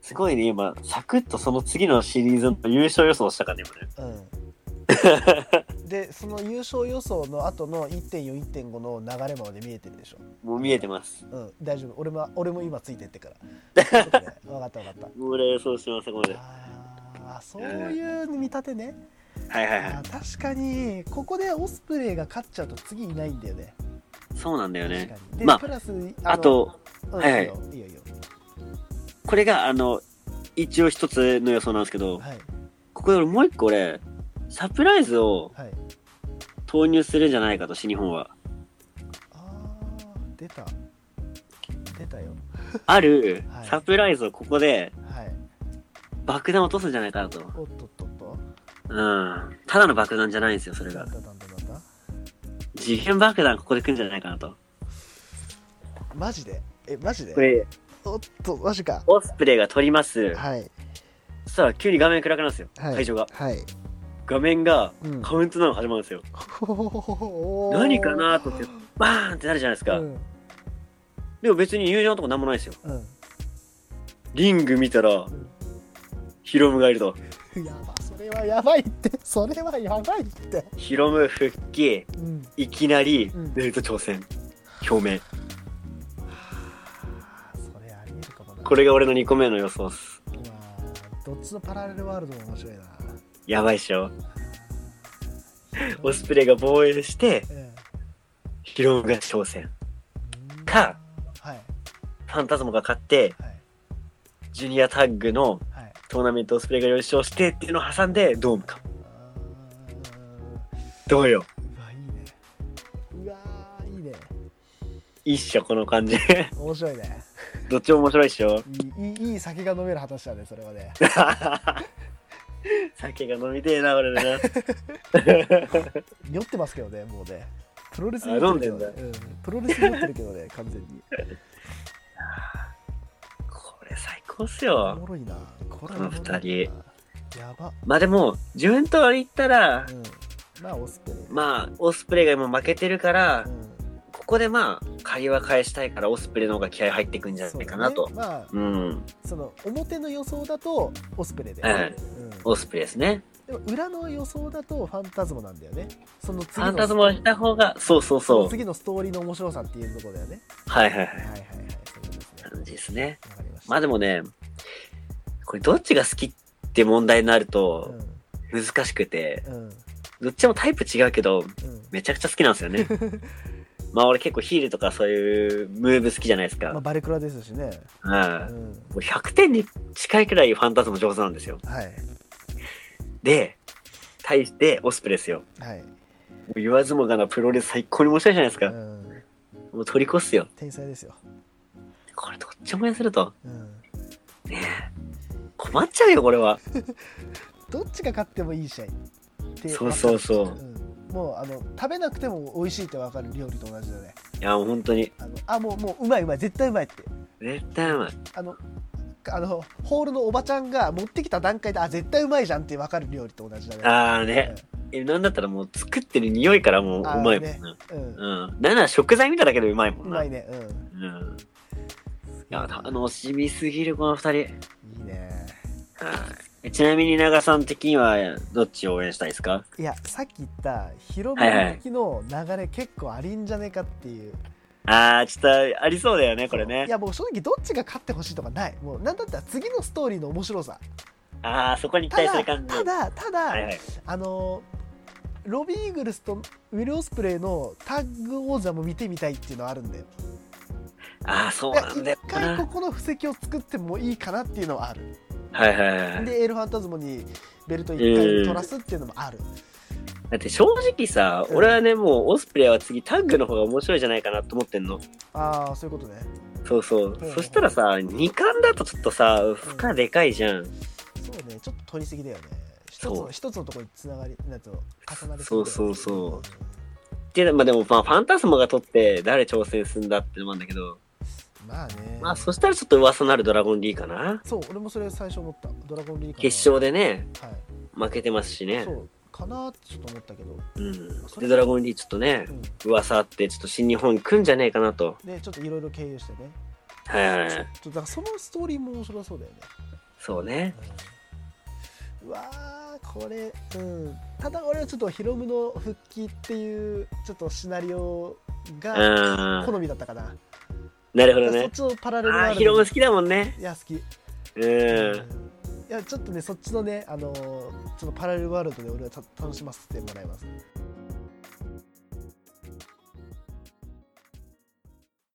Speaker 2: すごいね、今、サクッとその次のシリーズの優勝予想したからね、今ね。
Speaker 1: うんでその優勝予想の後の1.4、1.5の流れまで見えてるでしょ？
Speaker 2: もう見えてます。
Speaker 1: うん、大丈夫。俺も俺も今ついてってから。分かった分かった。
Speaker 2: 俺予想してます、ここで。
Speaker 1: ああ、そういう見立てね。
Speaker 2: はいはいはい
Speaker 1: 確かにここでオスプレイが勝っちゃうと次いないんだよね。
Speaker 2: そうなんだよね。
Speaker 1: で、
Speaker 2: まあ
Speaker 1: プラスの
Speaker 2: あと、
Speaker 1: うん
Speaker 2: はいはい
Speaker 1: いいよいいよ。
Speaker 2: これが、あの、一応一つの予想なんですけど、
Speaker 1: はい
Speaker 2: ここで俺もう一個俺、サプライズを
Speaker 1: はい。
Speaker 2: 投入するんじゃないかと、新日本は。
Speaker 1: ああ出た出たよ。
Speaker 2: ある
Speaker 1: はい
Speaker 2: サプライズをここで
Speaker 1: はい。
Speaker 2: 爆弾を落とすんじゃないかなと。
Speaker 1: おっとっとっと。
Speaker 2: うん。ただの爆弾じゃないんですよ、それが。次元爆弾ここで来るんじゃないかなと。
Speaker 1: マジで？えマジで？
Speaker 2: これ、
Speaker 1: おっとマジか。
Speaker 2: オスプレイが取ります。
Speaker 1: はい
Speaker 2: そしたら急に画面暗くなるんですよ、
Speaker 1: はい
Speaker 2: 会場が。
Speaker 1: はい。
Speaker 2: 画面が
Speaker 1: うん
Speaker 2: カウントダウン始まるんですよ。何かなと思って、バーンってなるじゃないですか。
Speaker 1: うん
Speaker 2: でも別に友情のとこなんもないですよ。
Speaker 1: うん。
Speaker 2: リング見たら
Speaker 1: ん、
Speaker 2: ヒロムがいると。
Speaker 1: やばそれれはやばいってそれはやばいって
Speaker 2: ヒロム復帰、
Speaker 1: うん
Speaker 2: いきなり
Speaker 1: うん
Speaker 2: ベルト挑戦、表明。これが俺の2個目の予想っす。
Speaker 1: どっちのパラレルワールドも面白いな
Speaker 2: やばいっしょ。オスプレイが防衛して、
Speaker 1: え
Speaker 2: ヒロムが挑戦。
Speaker 1: え
Speaker 2: か、
Speaker 1: はい
Speaker 2: ファンタズモが勝って、
Speaker 1: はい
Speaker 2: ジュニアタッグの
Speaker 1: はい
Speaker 2: トーナメントオスプレイが優勝してっていうのを挟んで、ドームか。
Speaker 1: あ
Speaker 2: どうよ。
Speaker 1: ーうわいいねうわーいいね
Speaker 2: いいっしょ、この感じ。
Speaker 1: 面白いね
Speaker 2: どっちも面白いっしょ。
Speaker 1: いいいいいい酒が飲める話だねそれはね
Speaker 2: 酒が飲みてえな、俺な。
Speaker 1: 酔ってますけどねもうね。プロレスに
Speaker 2: あ
Speaker 1: 酔ってるけどね。うん、プロレスに酔ってるけどね 完全に。
Speaker 2: これ最高っす
Speaker 1: お
Speaker 2: よ。
Speaker 1: もろいな。こ
Speaker 2: の
Speaker 1: おもろい
Speaker 2: 二
Speaker 1: やば。
Speaker 2: まあでも、順当に言ったら
Speaker 1: う、ん。まあオスプレイ
Speaker 2: まあ、オスプレイが今負けてるから
Speaker 1: う、ん
Speaker 2: ここでまあ、借りは返したいから、オスプレイの方が気合入ってくんじゃないかなと。
Speaker 1: ね。まあ
Speaker 2: うん。
Speaker 1: その表の予想だとオスプレイで、
Speaker 2: はい
Speaker 1: うん、
Speaker 2: オスプレイですね。
Speaker 1: でも裏の予想だとファンタズモなんだよね。その次
Speaker 2: フ
Speaker 1: の
Speaker 2: ァンタズモをした方が、そうそう
Speaker 1: そ
Speaker 2: そう。
Speaker 1: の次のストーリーの面白さっていうところだよね。
Speaker 2: はいはいはい。
Speaker 1: はいはいはいそうい。うことですね
Speaker 2: 感じですね。
Speaker 1: わかりました。
Speaker 2: まあでもね、これどっちが好きって問題になると難しくて、
Speaker 1: うんうん。
Speaker 2: どっちもタイプ違うけど、
Speaker 1: うん。
Speaker 2: めちゃくちゃ好きなんですよね。まあ俺結構ヒールとかそういうムーブ好きじゃないですか。
Speaker 1: まあ、バレクラですしね、
Speaker 2: はい。
Speaker 1: うん、
Speaker 2: もう100点に近いくらいファンタズム上手なんですよ。
Speaker 1: はい
Speaker 2: で、対してオスプレイですよ。
Speaker 1: はい、
Speaker 2: もう言わずもがなプロレス最高に面白いじゃないですか。
Speaker 1: うん、
Speaker 2: もう取り越すよ。
Speaker 1: 天才ですよ、
Speaker 2: これどっちもやすると。
Speaker 1: うん、
Speaker 2: ねえ。困っちゃうよ、これは。
Speaker 1: どっちが勝ってもいい試合
Speaker 2: そうそうそう
Speaker 1: うん、もうあの食べなくても美味しいって分かる料理と同じだね
Speaker 2: いや、もう本当に。
Speaker 1: あのあもうもううまいうまい絶対うまいって
Speaker 2: 絶対うまい。
Speaker 1: あのあのホールのおばちゃんが持ってきた段階であ絶対うまいじゃんって分かる料理と同じだね
Speaker 2: あーね。え、なんだったらもう作ってる匂いからもううまいもんな。
Speaker 1: うん、うん
Speaker 2: うん。なんなら食材見ただけでうまいもな。
Speaker 1: うんまいねうん
Speaker 2: うん。いや、楽しみすぎる、この二人。
Speaker 1: いいね
Speaker 2: はい。ちなみに長さん的にはどっちを応援したいですか？
Speaker 1: いやさっき言ったヒロムの時の流れ結構ありんじゃねえかっていう、
Speaker 2: あー、ちょっとありそうだよね、これね
Speaker 1: い。やもう正直どっちが勝ってほしいとかないもうなんだったら次のストーリーの面白さ
Speaker 2: あー、そこに期待する感じ。
Speaker 1: ただただ、
Speaker 2: はいはい。
Speaker 1: あのロビーイーグルスとウィル・オスプレイのタッグ王座も見てみたいっていうのはあるんだよ
Speaker 2: あー、そうなんだよ
Speaker 1: 一回こ
Speaker 2: な。
Speaker 1: この布石を作ってもいいかなっていうのはある
Speaker 2: はいはいはい。
Speaker 1: でエールファンタズモにベルト一回取らすっていうのもある、
Speaker 2: だって正直さ、
Speaker 1: うん。
Speaker 2: 俺はね、もうオスプレイは次タッグの方が面白いじゃないかなと思ってんの。
Speaker 1: ああそういうことね。
Speaker 2: そうそう。
Speaker 1: うん。
Speaker 2: そしたらさ、2冠だとちょっとさ、負荷でかいじゃん。
Speaker 1: そうね。ちょっと取りすぎだよね。一つ一つのところにつながりなんつうの重なり
Speaker 2: そうそうそう。で、まあでも、まあ、ファンタスモが取って誰挑戦するんだってのもあるんだけど、
Speaker 1: まあね
Speaker 2: まあそしたらちょっと噂のあるドラゴンリーかな。
Speaker 1: そう俺もそれ最初思ったドラゴンリーグ
Speaker 2: 決勝でね、
Speaker 1: はい
Speaker 2: 負けてますしね
Speaker 1: そ。うかなってちょっと思ったけど、
Speaker 2: うん。で、ドラゴンリーちょっとね
Speaker 1: う、ん、
Speaker 2: 噂あって、ちょっと新日本来んじゃねえかなと。
Speaker 1: でちょっといろいろ経由してね
Speaker 2: はいはいはい。
Speaker 1: ちょっとだからそのストーリーも面白そうだよね、
Speaker 2: そうね。
Speaker 1: うん、うわーこれうんただ俺はちょっとヒロムの復帰っていうちょっとシナリオが
Speaker 2: うん。
Speaker 1: 好みだったかな、
Speaker 2: なるほどね
Speaker 1: そっ。ちのパラレル
Speaker 2: ああ、
Speaker 1: ワールド
Speaker 2: ヒロム好きだもんね。
Speaker 1: いや好き
Speaker 2: うん。
Speaker 1: いやちょっとねそっちのねあのーちょっとパラレルワールドで俺はた楽しませてもらいます